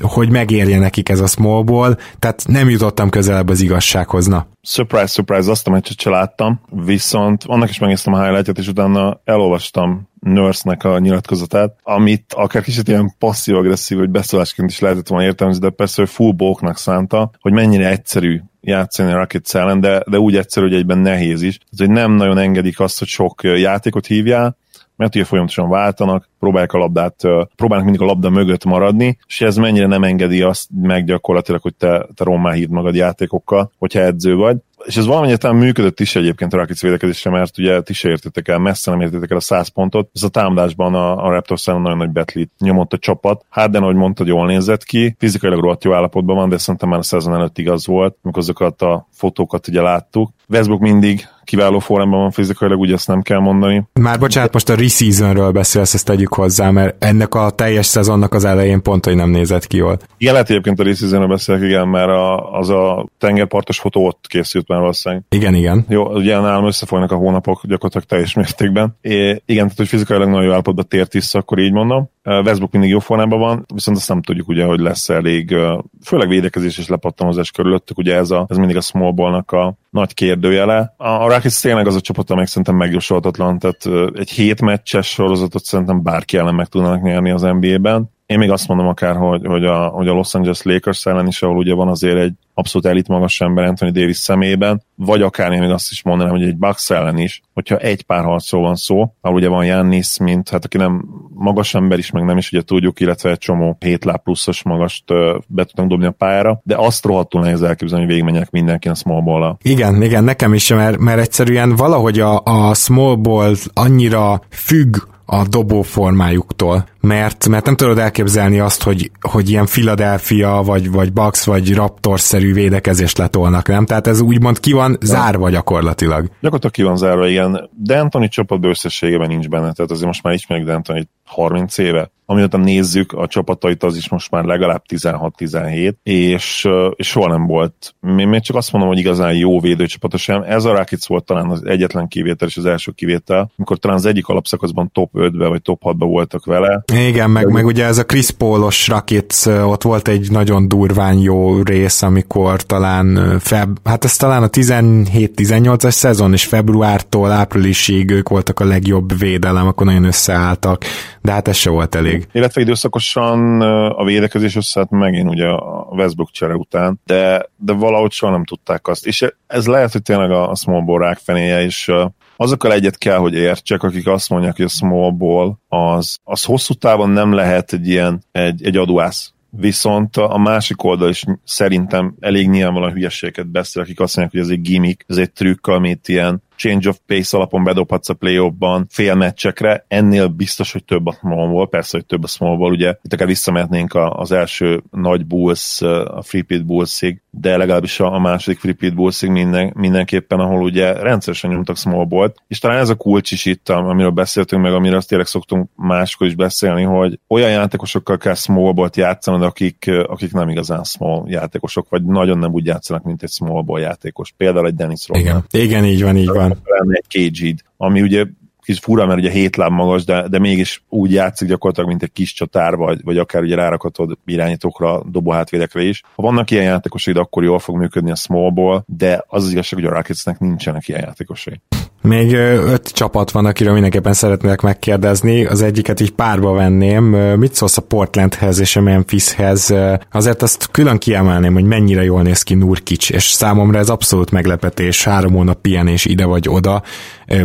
S1: hogy megérje nekik ez a small ball, tehát nem jutottam közelebb az igazsághoz, na.
S2: Surprise, surprise, azt a meccset se láttam, viszont annak is megnéztem a highlight és utána elolvastam Nurse-nek a nyilatkozatát, amit akár kicsit ilyen passzív-agresszív, vagy beszólásként is lehetett volna értelmezni, de persze, hogy full bóknak szánta, hogy mennyire egyszerű játszani a Rockets ellen, de, de úgy egyszerű, hogy egyben nehéz is. Tehát, hogy nem nagyon engedik azt, hogy sok játékot hívjál, mert ugye folyamatosan váltanak, próbálják a labdát, próbálnak mindig a labda mögött maradni, és ez mennyire nem engedi azt meg gyakorlatilag, hogy te, te rommá hívd magad játékokkal, hogyha edző vagy és ez valamennyire talán működött is egyébként a Rakic védekezésre, mert ugye ti se értétek el, messze nem értétek el a 100 pontot. Ez a támadásban a, a Raptors nagyon nagy betlit nyomott a csapat. Harden, ahogy mondtad, jól nézett ki, fizikailag rohadt jó állapotban van, de szerintem már a szezon előtt igaz volt, amikor azokat a fotókat ugye láttuk. Westbrook mindig kiváló formában van fizikailag, ugye ezt nem kell mondani.
S1: Már bocsánat, most a reseasonről beszélsz, ezt tegyük hozzá, mert ennek a teljes szezonnak az elején pont, hogy nem nézett ki jól.
S2: Igen, lehet egyébként a reseasonről beszélek, igen, mert a, az a tengerpartos fotó ott készült már valószínűleg.
S1: Igen, igen.
S2: Jó, ugye nálam összefolynak a hónapok gyakorlatilag teljes mértékben. É, igen, tehát hogy fizikailag nagyon jó állapotban tért vissza, akkor így mondom. Westbrook mindig jó formában van, viszont azt nem tudjuk ugye, hogy lesz elég, főleg védekezés és lepattanozás körülöttük, ugye ez, a, ez mindig a small ballnak a nagy kérdőjele. A, a Rockets tényleg az a csapat, amelyik szerintem megjósolhatatlan, tehát egy hét meccses sorozatot szerintem bárki ellen meg tudnának nyerni az NBA-ben. Én még azt mondom akár, hogy, hogy, a, hogy a Los Angeles Lakers ellen is, ahol ugye van azért egy abszolút elit magas ember Anthony Davis szemében, vagy akár én még azt is mondanám, hogy egy Bucks ellen is, hogyha egy pár harcról van szó, ahol ugye van Jannis, mint hát aki nem magas ember is, meg nem is ugye tudjuk, illetve egy csomó 7 láb pluszos magast be tudnak dobni a pályára, de azt rohadtul nehéz elképzelni, hogy végigmenjek mindenki a small ball.
S1: Igen, igen, nekem is, mert, mert egyszerűen valahogy a, a small ball annyira függ a dobó formájuktól, mert, mert nem tudod elképzelni azt, hogy, hogy ilyen Philadelphia, vagy, vagy Bucks, vagy Raptors-szerű védekezést letolnak, nem? Tehát ez úgymond ki van zárva gyakorlatilag.
S2: Gyakorlatilag ki van zárva, igen. De Anthony csapat összességében nincs benne, tehát azért most már ismerjük D'Antoni 30 éve. Amióta nézzük a csapatait, az is most már legalább 16-17, és, és soha nem volt. Én még csak azt mondom, hogy igazán jó védőcsapata sem. Ez a Rakic volt talán az egyetlen kivétel és az első kivétel, amikor talán az egyik alapszakaszban top 5-be vagy top 6-ba voltak vele.
S1: Igen, meg, meg ugye ez a Chris Paulos Rakic, ott volt egy nagyon durván jó rész, amikor talán feb, hát ez talán a 17-18-as szezon, és februártól áprilisig ők voltak a legjobb védelem, akkor nagyon összeálltak de hát ez se volt elég.
S2: Illetve időszakosan a védekezés összeállt megint ugye a Westbrook csere után, de, de valahogy soha nem tudták azt. És ez lehet, hogy tényleg a small ball rákfenéje, és azokkal egyet kell, hogy értsek, akik azt mondják, hogy a small ball az, az hosszú távon nem lehet egy ilyen, egy, egy aduász. Viszont a másik oldal is szerintem elég nyilvánvalóan hülyeségeket beszél, akik azt mondják, hogy ez egy gimmick, ez egy trükk, amit ilyen change of pace alapon bedobhatsz a play ban fél meccsekre, ennél biztos, hogy több a small persze, hogy több a small ugye itt akár visszamehetnénk az első nagy Bulls, a Free Pit Bullsig, de legalábbis a második Free Pit Bullsig minden, mindenképpen, ahol ugye rendszeresen nyomtak small ball és talán ez a kulcs is itt, amiről beszéltünk meg, amiről azt tényleg szoktunk máskor is beszélni, hogy olyan játékosokkal kell small ball játszanod, akik, akik nem igazán small játékosok, vagy nagyon nem úgy játszanak, mint egy small ball játékos. Például egy Dennis
S1: Rodman. Igen. Igen, így van, így van
S2: lenne egy kg ami ugye kis fura, mert ugye hét láb magas, de, de mégis úgy játszik gyakorlatilag, mint egy kis csatár, vagy, vagy akár ugye rárakhatod irányítókra, dobóhátvédekre is. Ha vannak ilyen játékosai, akkor jól fog működni a smallból, de az az igazság, hogy a Rocketsnek nincsenek ilyen játékosai.
S1: Még öt csapat van, akiről mindenképpen szeretnék megkérdezni. Az egyiket így párba venném. Mit szólsz a Portlandhez és a Memphishez? Azért azt külön kiemelném, hogy mennyire jól néz ki Nurkic, és számomra ez abszolút meglepetés. Három hónap pihenés ide vagy oda.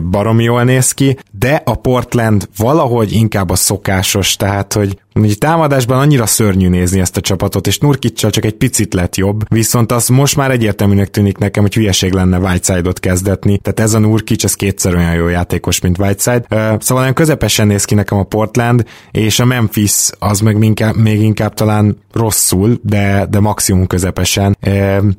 S1: Baromi jól néz ki, de a Portland valahogy inkább a szokásos, tehát hogy Ugye támadásban annyira szörnyű nézni ezt a csapatot, és Nurkicsal csak egy picit lett jobb, viszont az most már egyértelműnek tűnik nekem, hogy hülyeség lenne Whiteside-ot kezdetni, tehát ez a Nurkic, ez kétszer olyan jó játékos, mint Whiteside. Szóval nagyon közepesen néz ki nekem a Portland, és a Memphis az meg inkább, még inkább talán rosszul, de, de maximum közepesen.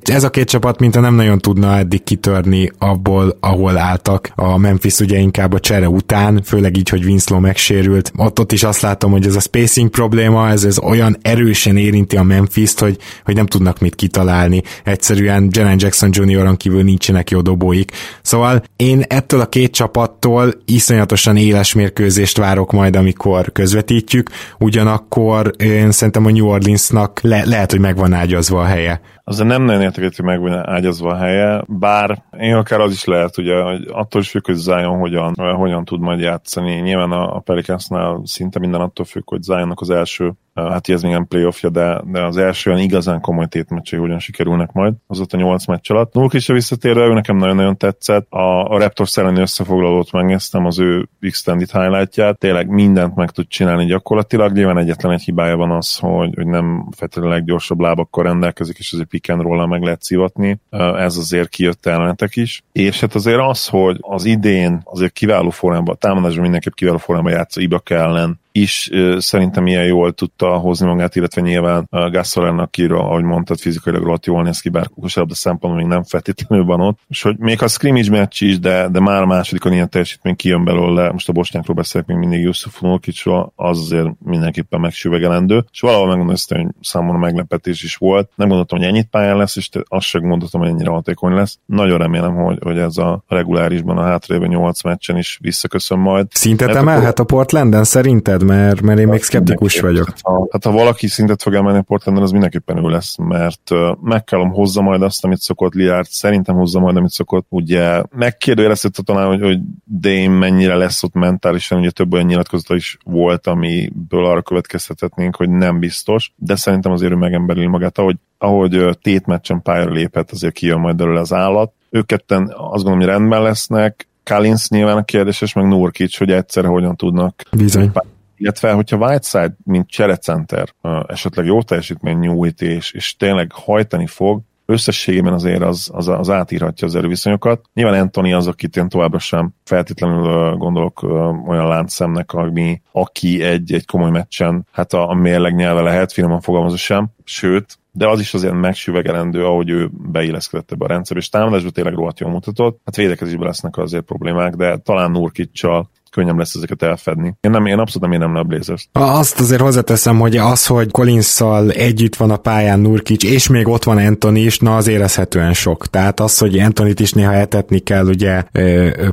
S1: Ez a két csapat mintha nem nagyon tudna eddig kitörni abból, ahol álltak. A Memphis ugye inkább a csere után, főleg így, hogy Winslow megsérült. Ott, ott is azt látom, hogy ez a spacing shooting probléma, ez, ez olyan erősen érinti a Memphis-t, hogy, hogy nem tudnak mit kitalálni. Egyszerűen Jalen Jackson Jr.-on kívül nincsenek jó dobóik. Szóval én ettől a két csapattól iszonyatosan éles mérkőzést várok majd, amikor közvetítjük, ugyanakkor én szerintem a New Orleansnak le, lehet, hogy megvan ágyazva a helye
S2: azért nem nagyon értek, hogy megvan ágyazva a helye, bár én akár az is lehet, ugye, hogy attól is függ, hogy Zion hogyan, hogyan tud majd játszani. Nyilván a, a Pelicansnál szinte minden attól függ, hogy Zionnak az első hát ez még nem playoffja, de, de az első olyan igazán komoly tétmeccsei hogyan sikerülnek majd az ott a nyolc meccs alatt. Nurkic visszatérve, ő nekem nagyon-nagyon tetszett. A, a Raptors elleni összefoglalót megnéztem, az ő extended highlightját. Tényleg mindent meg tud csinálni gyakorlatilag. Nyilván egyetlen egy hibája van az, hogy, hogy nem feltétlenül leggyorsabb lábakkal rendelkezik, és azért pick and meg lehet szivatni. Ez azért kijött ellenetek is. És hát azért az, hogy az idén azért kiváló formában, támadásban mindenképp kiváló formában játsza Ibaka ellen, is szerintem ilyen jól tudta hozni magát, illetve nyilván Gassolennak, akira, ahogy mondtad, fizikailag rohadt jól néz ki, bár kosárlabda szempontból még nem feltétlenül van ott. És hogy még a scrimmage meccs is, de, de már a másodikon ilyen teljesítmény kijön belőle, most a Bosnyákról beszélek még mindig Yusuf Nurkicsról, az azért mindenképpen megsüvegelendő. És valahol megmondom hogy számomra meglepetés is volt. Nem gondoltam, hogy ennyit pályán lesz, és azt sem gondoltam, hogy ennyire hatékony lesz. Nagyon remélem, hogy, hogy ez a regulárisban a hátrébe 8 meccsen is visszaköszön majd.
S1: Szintet emelhet a Portlanden szerinted? Mert, mert én még szkeptikus vagyok.
S2: Ha, hát ha valaki szintet fog emelni a Portlandon, az mindenképpen ő lesz, mert uh, McCallum hozza majd azt, amit szokott Liard, szerintem hozza majd, amit szokott. Ugye megkérdőjelezte talán, hogy, hogy Dame mennyire lesz ott mentálisan, ugye több olyan nyilatkozata is volt, amiből arra következtethetnénk, hogy nem biztos, de szerintem azért ő megemberi magát, ahogy ahogy tétmeccsen pályára lépett, azért kijön majd belőle az állat. Ők ketten azt gondolom, hogy rendben lesznek, Kalins nyilván a kérdéses, meg Nurkic, hogy egyszerre hogyan tudnak
S1: Bizony
S2: illetve hogyha Whiteside, mint cserecenter esetleg jó teljesítmény nyújt, és, és tényleg hajtani fog, összességében azért az, az, az átírhatja az erőviszonyokat. Nyilván Anthony az, akit én továbbra sem feltétlenül gondolok olyan láncszemnek, ami, aki egy, egy komoly meccsen, hát a, a mérleg nyelve lehet, finoman fogalmazva sem, sőt, de az is azért megsüvegelendő, ahogy ő beilleszkedett ebbe a rendszer, és támadásban tényleg rohadt jól mutatott. Hát védekezésben lesznek azért problémák, de talán Nurkicsal könnyebb lesz ezeket elfedni. Én, nem, én abszolút nem érem le a blazers
S1: Azt azért hozzáteszem, hogy az, hogy collins együtt van a pályán Nurkic, és még ott van Anthony is, na az érezhetően sok. Tehát az, hogy Anthony-t is néha etetni kell ugye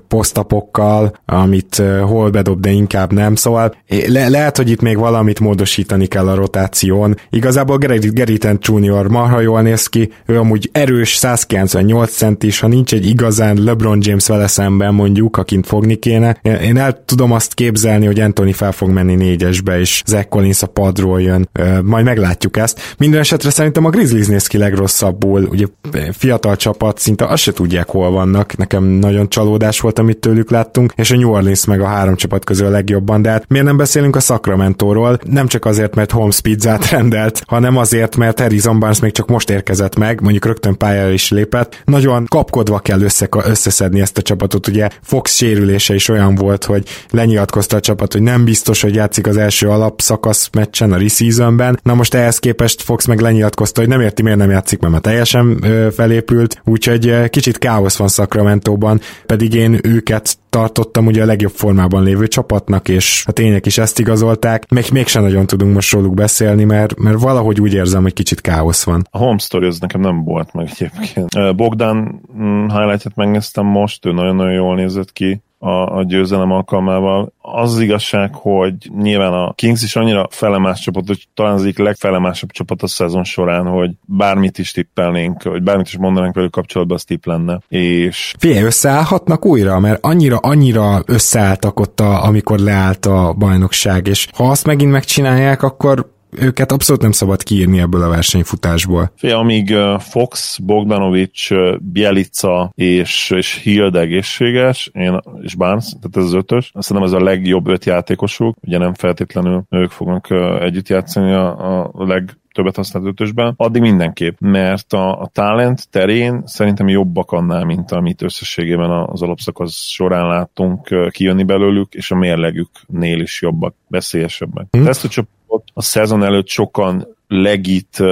S1: posztapokkal, amit hol bedob, de inkább nem. Szóval le- lehet, hogy itt még valamit módosítani kell a rotáción. Igazából Gary Trent Jr. marha jól néz ki, ő amúgy erős, 198 centis, ha nincs egy igazán LeBron James vele szemben mondjuk, akint fogni kéne. Én el tudom azt képzelni, hogy Anthony fel fog menni négyesbe, és Zach Collins a padról jön. Majd meglátjuk ezt. Minden esetre szerintem a Grizzlies néz ki legrosszabbul. Ugye fiatal csapat, szinte azt se tudják, hol vannak. Nekem nagyon csalódás volt, amit tőlük láttunk, és a New Orleans meg a három csapat közül a legjobban. De hát miért nem beszélünk a Sacramento-ról? Nem csak azért, mert Holmes pizzát rendelt, hanem azért, mert Harrison Barnes még csak most érkezett meg, mondjuk rögtön pályára is lépett. Nagyon kapkodva kell össze, összeszedni ezt a csapatot. Ugye Fox sérülése is olyan volt, hogy lenyilatkozta a csapat, hogy nem biztos, hogy játszik az első alapszakasz meccsen a reseasonben. Na most ehhez képest Fox meg lenyilatkozta, hogy nem érti, miért nem játszik, mert teljesen ö, felépült, úgyhogy kicsit káosz van Sacramento-ban, pedig én őket tartottam ugye a legjobb formában lévő csapatnak, és a tények is ezt igazolták. Még mégsem nagyon tudunk most róluk beszélni, mert, mert valahogy úgy érzem, hogy kicsit káosz van.
S2: A home story az nekem nem volt meg egyébként. Bogdan mm, highlight-et megnéztem most, ő nagyon-nagyon jól nézett ki a, a győzelem alkalmával. Az az igazság, hogy nyilván a Kings is annyira felemás csapat, hogy talán az egyik legfelemásabb csapat a szezon során, hogy bármit is tippelnénk, vagy bármit is mondanánk velük kapcsolatban, az tipp lenne. És...
S1: Figyelj, összeállhatnak újra, mert annyira, annyira összeálltak ott, a, amikor leállt a bajnokság, és ha azt megint megcsinálják, akkor őket abszolút nem szabad kiírni ebből a versenyfutásból.
S2: Fé, amíg Fox, Bogdanovics, Bielica és, és Hild egészséges, én, és Barnes, tehát ez az ötös, szerintem ez a legjobb öt játékosuk, ugye nem feltétlenül ők fognak együtt játszani a, a leg többet használt ötösben, addig mindenképp, mert a, a talent terén szerintem jobbak annál, mint amit összességében az alapszakasz során láttunk kijönni belőlük, és a mérlegüknél is jobbak, veszélyesebbek. Hmm. Ezt a csapatot a szezon előtt sokan legit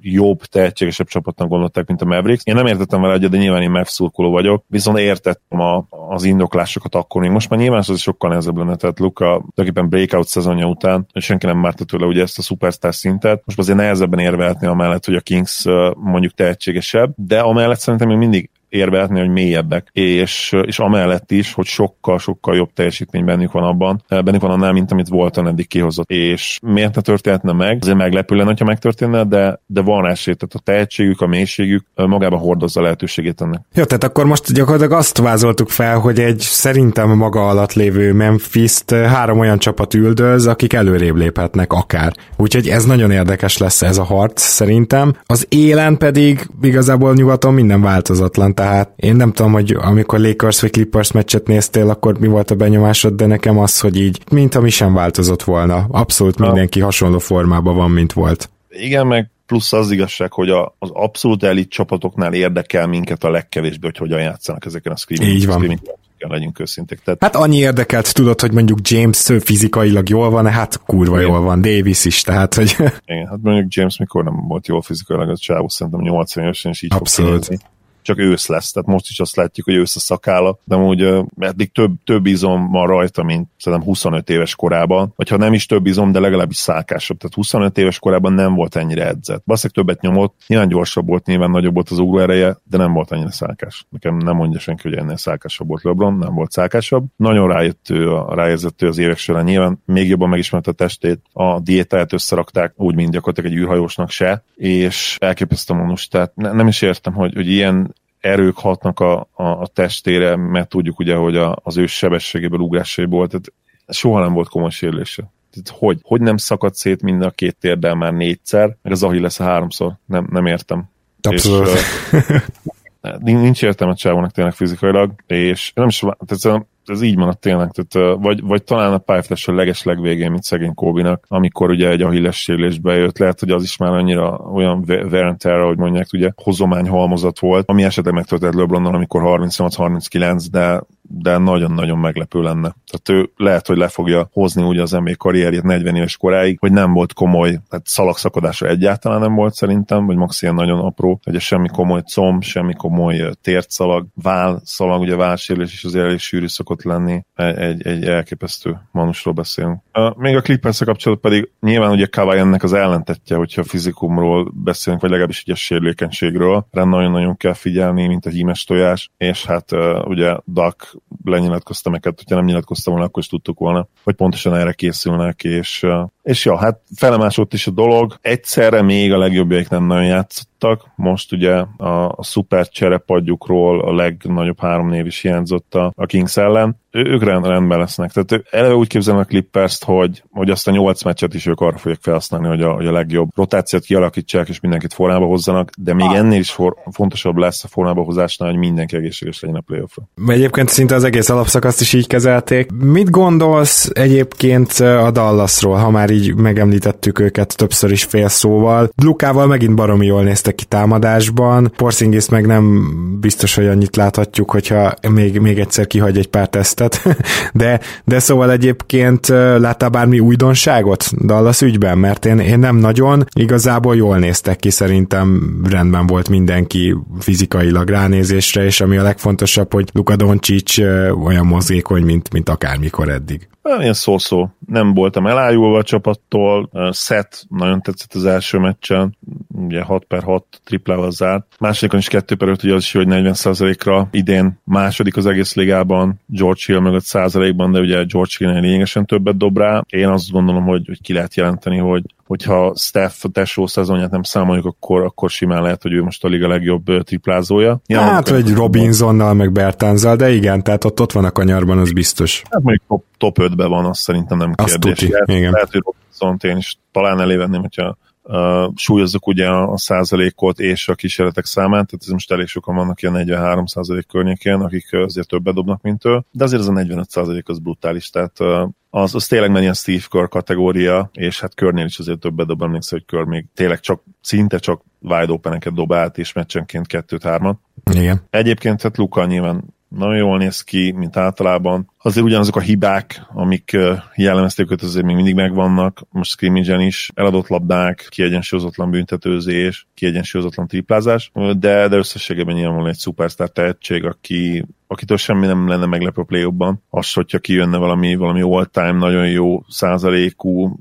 S2: jobb, tehetségesebb csapatnak gondolták, mint a Mavericks. Én nem értettem vele egyet, de nyilván én megszurkoló vagyok, viszont értettem a, az indoklásokat akkor még. Most már nyilván az sokkal nehezebb lenne, tehát Luka tulajdonképpen breakout szezonja után, és senki nem márta tőle ugye ezt a superstar szintet. Most azért nehezebben érvelhetni amellett, hogy a Kings mondjuk tehetségesebb, de amellett szerintem még mindig érvelhetni, hogy mélyebbek, és, és amellett is, hogy sokkal-sokkal jobb teljesítmény bennük van abban, bennük van annál, mint amit Volton eddig kihozott. És miért ne történhetne meg? Azért meglepő lenne, ha megtörténne, de, de van esély, tehát a tehetségük, a mélységük magába hordozza a lehetőségét ennek.
S1: Jó, tehát akkor most gyakorlatilag azt vázoltuk fel, hogy egy szerintem maga alatt lévő Memphis-t három olyan csapat üldöz, akik előrébb léphetnek akár. Úgyhogy ez nagyon érdekes lesz ez a harc szerintem. Az élen pedig igazából nyugaton minden változatlan tehát én nem tudom, hogy amikor Lakers vagy Clippers meccset néztél, akkor mi volt a benyomásod, de nekem az, hogy így, mint ami sem változott volna. Abszolút mindenki hasonló formában van, mint volt.
S2: Igen, meg plusz az igazság, hogy a, az abszolút elit csapatoknál érdekel minket a legkevésbé, hogy hogyan játszanak ezeken a screaming,
S1: Így van.
S2: screaming legyünk őszinték. Tehát...
S1: Hát annyi érdekelt, tudod, hogy mondjuk James fizikailag jól van, hát kurva Igen. jól van, Davis is, tehát hogy...
S2: Igen, hát mondjuk James mikor nem volt jól fizikailag, az csávó szerintem 80 évesen is így
S1: Abszolút.
S2: fog csak ősz lesz, tehát most is azt látjuk, hogy ősz a szakála, de úgy eddig több, több izom van rajta, mint szerintem 25 éves korában, vagy ha nem is több izom, de legalábbis szálkásabb. Tehát 25 éves korában nem volt ennyire edzett. Basszak többet nyomott, nyilván gyorsabb volt, nyilván nagyobb volt az ugró de nem volt ennyire szálkás. Nekem nem mondja senki, hogy ennél szálkásabb volt LeBron, nem volt szálkásabb. Nagyon rájött ő, ráérzett ő az évek során. Nyilván még jobban megismerte a testét, a diétáját összerakták, úgy, mint gyakorlatilag egy űrhajósnak se, és elképesztő most. Tehát ne, nem is értem, hogy, hogy ilyen erők hatnak a, a, a testére, mert tudjuk ugye, hogy a, az ő sebességéből, ugrásaiból, tehát soha nem volt komoly sérülése. Tehát hogy? Hogy nem szakadt szét mind a két térdel már négyszer, meg az lesz a háromszor? Nem, nem értem.
S1: Abszolút. És,
S2: nincs értelme csávónak tényleg fizikailag, és nem is, tehát ez így van tényleg, tehát, vagy, vagy talán a pályafutás a leges legvégén, mint szegény Kóbinak, amikor ugye egy ahilles sérülésbe jött, lehet, hogy az is már annyira olyan wear hogy mondják, ugye hozomány halmozat volt, ami esetleg megtörtént LeBronnal, amikor 38-39, de de nagyon-nagyon meglepő lenne. Tehát ő lehet, hogy le fogja hozni ugye az NBA karrierjét 40 éves koráig, hogy nem volt komoly, tehát szalagszakadása egyáltalán nem volt szerintem, vagy max ilyen nagyon apró, hogy semmi komoly comb, semmi komoly tértszalag, vál szalag, ugye válsérülés is azért elég sűrű szokott lenni, egy, egy, egy elképesztő manusról beszélünk. Még a clippers kapcsolatban pedig nyilván ugye Kawai ennek az ellentetje, hogyha fizikumról beszélünk, vagy legalábbis ugye sérülékenységről, rá nagyon-nagyon kell figyelni, mint a hímes tojás, és hát ugye Dak lenyilatkoztam meg, hogyha nem nyilatkoztam volna, akkor is tudtuk volna, hogy pontosan erre készülnek, és, és ja, hát felemásott is a dolog. Egyszerre még a legjobbjaik nem nagyon játszottak, most ugye a, a szuper cserepadjukról a legnagyobb három név is hiányzott a, a Kings ellen, ő, ők rend, rendben lesznek. Tehát eleve úgy képzelem a Clippers-t, hogy, hogy azt a nyolc meccset is ők arra fogják felhasználni, hogy a, hogy a legjobb rotációt kialakítsák, és mindenkit formába hozzanak, de még ennél is for, fontosabb lesz a formába hozásnál, hogy mindenki egészséges legyen a playoffra.
S1: Egyébként szinte az egész alapszakaszt is így kezelték. Mit gondolsz egyébként a Dallasról, ha már így megemlítettük őket többször is fél szóval? Lukával megint baromi jól néztek ki támadásban, Porzingis meg nem biztos, hogy annyit láthatjuk, hogyha még, még egyszer kihagy egy pár teszt tesztet, de, de szóval egyébként láttál bármi újdonságot Dallas ügyben, mert én, én nem nagyon, igazából jól néztek ki, szerintem rendben volt mindenki fizikailag ránézésre, és ami a legfontosabb, hogy Luka Doncic olyan mozgékony, mint, mint akármikor eddig.
S2: Ilyen szó-szó. Nem voltam elájulva a csapattól. Seth nagyon tetszett az első meccsen. Ugye 6 per 6 triplával zárt. Másodikon is 2 per 5, ugye az is, hogy 40%-ra idén második az egész ligában. George Hill mögött százalékban, de ugye George Hill lényegesen többet dob rá. Én azt gondolom, hogy, hogy ki lehet jelenteni, hogy hogyha Steph tesó szezonját nem számoljuk, akkor, akkor simán lehet, hogy ő most a liga legjobb triplázója.
S1: Ja, hát, hogy Robinsonnal, meg Bertánzal, de igen, tehát ott, ott van a kanyarban, az biztos.
S2: Hát mondjuk top, top 5-ben van, azt szerintem nem kérdés. Azt
S1: tuti, lehet, igen.
S2: lehet, hogy Robinson-t én is talán elévenném, hogyha uh, súlyozzuk ugye a, a százalékot és a kísérletek számát, tehát ez most elég sokan vannak ilyen 43 százalék környékén, akik azért többet dobnak, mint ő, de azért az a 45 százalék az brutális, tehát uh, az, az tényleg menjen Steve Kerr kategória, és hát Körnél is azért többet dob, emlékszel, hogy Kerr még tényleg csak, szinte csak wide open dob át, és meccsenként kettőt-hármat.
S1: Igen.
S2: Egyébként hát Luka nyilván nagyon jól néz ki, mint általában. Azért ugyanazok a hibák, amik jellemezték őt, azért még mindig megvannak. Most scrimmage is eladott labdák, kiegyensúlyozatlan büntetőzés, kiegyensúlyozatlan triplázás, de, de összességében nyilvánvalóan egy szupersztár tehetség, aki, akitől semmi nem lenne meglepő play Az, hogyha kijönne valami, valami all-time nagyon jó százalékú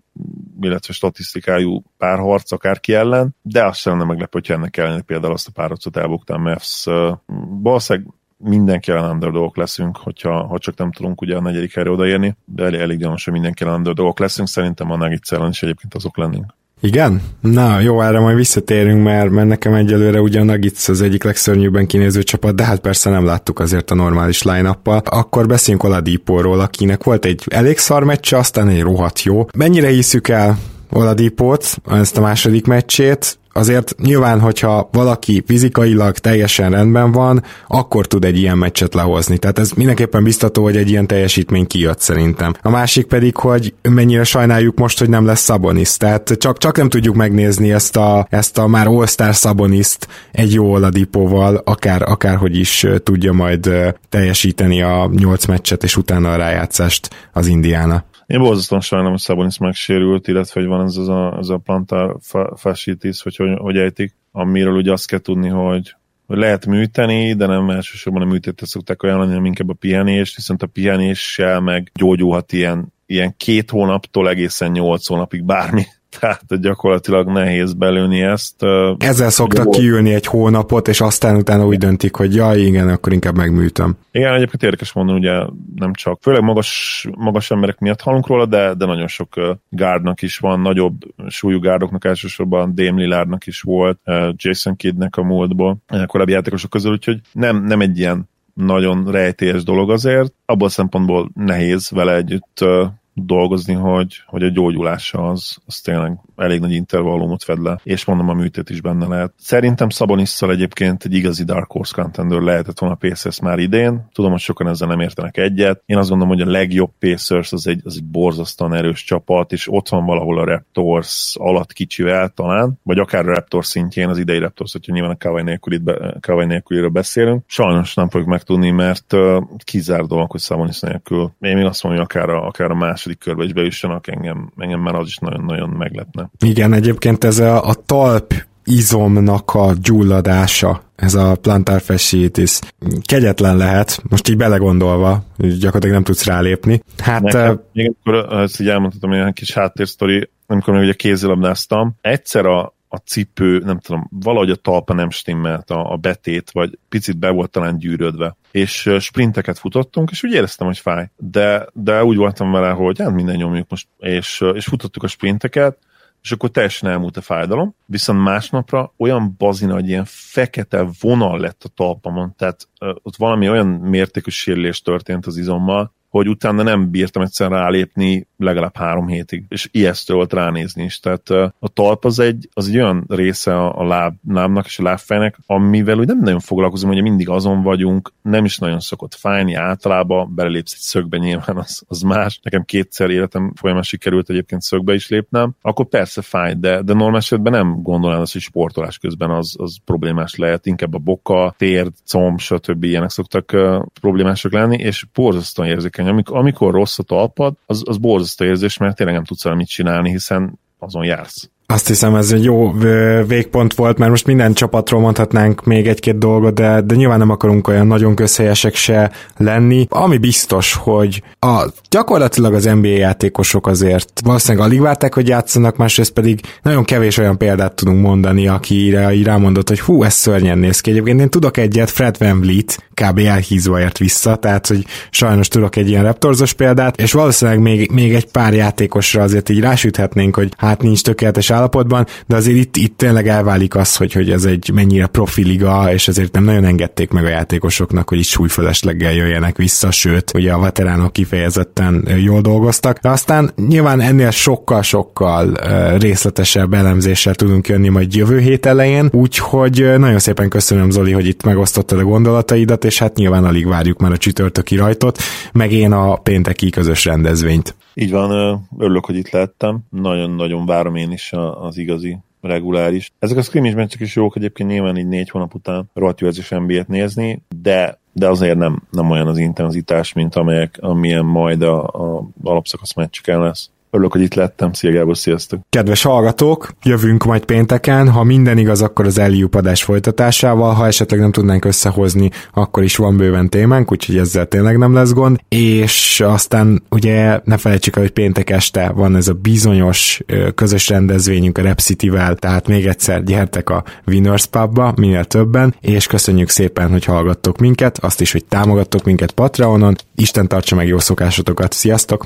S2: illetve statisztikájú párharc akárki ellen, de azt sem lenne meglepő, hogyha ennek ellenére például azt a párharcot elbuktál Mavs. Valószínűleg mindenki ellen underdogok leszünk, hogyha, ha csak nem tudunk ugye a negyedik helyre odaérni, de elég, elég gyanús, hogy mindenki ellen underdogok leszünk, szerintem a Nuggets ellen is egyébként azok lennénk.
S1: Igen? Na, jó, erre majd visszatérünk, mert, mert nekem egyelőre ugye a Nuggets az egyik legszörnyűbben kinéző csapat, de hát persze nem láttuk azért a normális line Akkor beszéljünk Oladipóról, akinek volt egy elég szar meccse, aztán egy rohadt jó. Mennyire hiszük el Oladipót, ezt a második meccsét, azért nyilván, hogyha valaki fizikailag teljesen rendben van, akkor tud egy ilyen meccset lehozni. Tehát ez mindenképpen biztató, hogy egy ilyen teljesítmény kijött szerintem. A másik pedig, hogy mennyire sajnáljuk most, hogy nem lesz Szabonis. Tehát csak, csak nem tudjuk megnézni ezt a, ezt a már All-Star Szaboniszt egy jó Oladipóval, akár, akárhogy is tudja majd teljesíteni a nyolc meccset, és utána a rájátszást az Indiána.
S2: Én borzasztóan sajnálom, hogy Szabonis megsérült, illetve hogy van ez, ez a, ez a plantar fascitis, hogy, hogy hogy ejtik, amiről ugye azt kell tudni, hogy, hogy lehet műteni, de nem elsősorban a műtétet szokták ajánlani, hanem inkább a pihenést, viszont a pihenéssel meg gyógyulhat ilyen, ilyen két hónaptól egészen nyolc hónapig bármi tehát gyakorlatilag nehéz belőni ezt.
S1: Ezzel szoktak Jó. kiülni egy hónapot, és aztán utána úgy döntik, hogy jaj, igen, akkor inkább megműtöm.
S2: Igen, egyébként érdekes mondani, ugye nem csak, főleg magas, magas emberek miatt hallunk róla, de, de nagyon sok gárdnak is van, nagyobb súlyú gárdoknak elsősorban Dame Lillardnak is volt, Jason Kiddnek a múltból, korábbi játékosok közül, úgyhogy nem, nem egy ilyen nagyon rejtélyes dolog azért, abból a szempontból nehéz vele együtt dolgozni, hogy, hogy a gyógyulása az, az tényleg elég nagy intervallumot fed le, és mondom, a műtét is benne lehet. Szerintem Szabonisszal egyébként egy igazi Dark Horse contender lehetett volna a Pacers már idén. Tudom, hogy sokan ezzel nem értenek egyet. Én azt gondolom, hogy a legjobb Pacers az egy, az egy borzasztóan erős csapat, és ott van valahol a Raptors alatt kicsivel talán, vagy akár a Raptors szintjén, az idei Raptors, hogyha nyilván a Kawai, nélkülit be, Kawai nélküliről beszélünk. Sajnos nem fogjuk megtudni, mert uh, kizár dolog, hogy Szabonisz nélkül. Én még azt mondom, hogy akár a, akár a második körbe is bejussanak, engem, engem már az is nagyon-nagyon meglepne.
S1: Igen, egyébként ez a, a talp izomnak a gyulladása, ez a plantar fasciitis kegyetlen lehet, most így belegondolva, gyakorlatilag nem tudsz rálépni. Hát... Nekem, uh,
S2: még akkor ezt így elmondhatom, egy kis háttérsztori, amikor még ugye kézilabdáztam, egyszer a, a cipő, nem tudom, valahogy a talpa nem stimmelt a, a betét, vagy picit be volt talán gyűrődve. És sprinteket futottunk, és úgy éreztem, hogy fáj. De, de úgy voltam vele, hogy hát minden nyomjuk most, és, és futottuk a sprinteket, és akkor teljesen elmúlt a fájdalom, viszont másnapra olyan bazina, hogy ilyen fekete vonal lett a talpamon, tehát ott valami olyan mértékű sérülés történt az izommal, hogy utána nem bírtam egyszerűen rálépni legalább három hétig, és ijesztő volt ránézni is. Tehát a talp az egy, az egy olyan része a láb, lábnak és a lábfejnek, amivel úgy nem nagyon foglalkozom, hogy mindig azon vagyunk, nem is nagyon szokott fájni általában, belelépsz egy szögbe nyilván, az, az más. Nekem kétszer életem folyamán sikerült egyébként szögbe is lépnem, akkor persze fáj, de, de normál esetben nem gondolom azt, hogy sportolás közben az, az problémás lehet, inkább a boka, térd, comb, stb. ilyenek szoktak uh, problémások lenni, és borzasztóan érzékeny. Amikor, amikor rossz a talpad, az, az borzasztó borzasztó érzés, mert tényleg nem tudsz mit csinálni, hiszen azon jársz.
S1: Azt hiszem ez egy jó végpont volt, mert most minden csapatról mondhatnánk még egy-két dolgot, de, de nyilván nem akarunk olyan nagyon közhelyesek se lenni. Ami biztos, hogy a, gyakorlatilag az NBA játékosok azért valószínűleg alig várták, hogy játszanak, másrészt pedig nagyon kevés olyan példát tudunk mondani, így rámondott, hogy hú, ez szörnyen néz ki. Egyébként én tudok egyet, Fred Van Vliet kb. elhízva ért vissza, tehát hogy sajnos tudok egy ilyen Raptorzos példát, és valószínűleg még, még egy pár játékosra azért így rásüthetnénk, hogy hát nincs tökéletes állapotban, de azért itt, itt tényleg elválik az, hogy, hogy ez egy mennyire profi liga, és ezért nem nagyon engedték meg a játékosoknak, hogy itt súlyfölesleggel jöjjenek vissza, sőt, ugye a veteránok kifejezetten jól dolgoztak, de aztán nyilván ennél sokkal-sokkal részletesebb elemzéssel tudunk jönni majd jövő hét elején, úgyhogy nagyon szépen köszönöm Zoli, hogy itt megosztottad a gondolataidat, és hát nyilván alig várjuk már a csütörtöki rajtot, meg én a pénteki közös rendezvényt.
S2: Így van, örülök, hogy itt lettem. Nagyon-nagyon várom én is az igazi reguláris. Ezek a scrimmage meccsek is jók egyébként nyilván így négy hónap után rohadt jó NBA-t nézni, de de azért nem, nem olyan az intenzitás, mint amelyek, amilyen majd a, a alapszakasz meccseken lesz. Örülök, hogy itt lettem. Szia Gábor, sziasztok!
S1: Kedves hallgatók, jövünk majd pénteken. Ha minden igaz, akkor az Eliup folytatásával. Ha esetleg nem tudnánk összehozni, akkor is van bőven témánk, úgyhogy ezzel tényleg nem lesz gond. És aztán ugye ne felejtsük el, hogy péntek este van ez a bizonyos közös rendezvényünk a Rep City-vel, tehát még egyszer gyertek a Winners Pubba, minél többen, és köszönjük szépen, hogy hallgattok minket, azt is, hogy támogattok minket Patreonon. Isten tartsa meg jó szokásotokat. Sziasztok!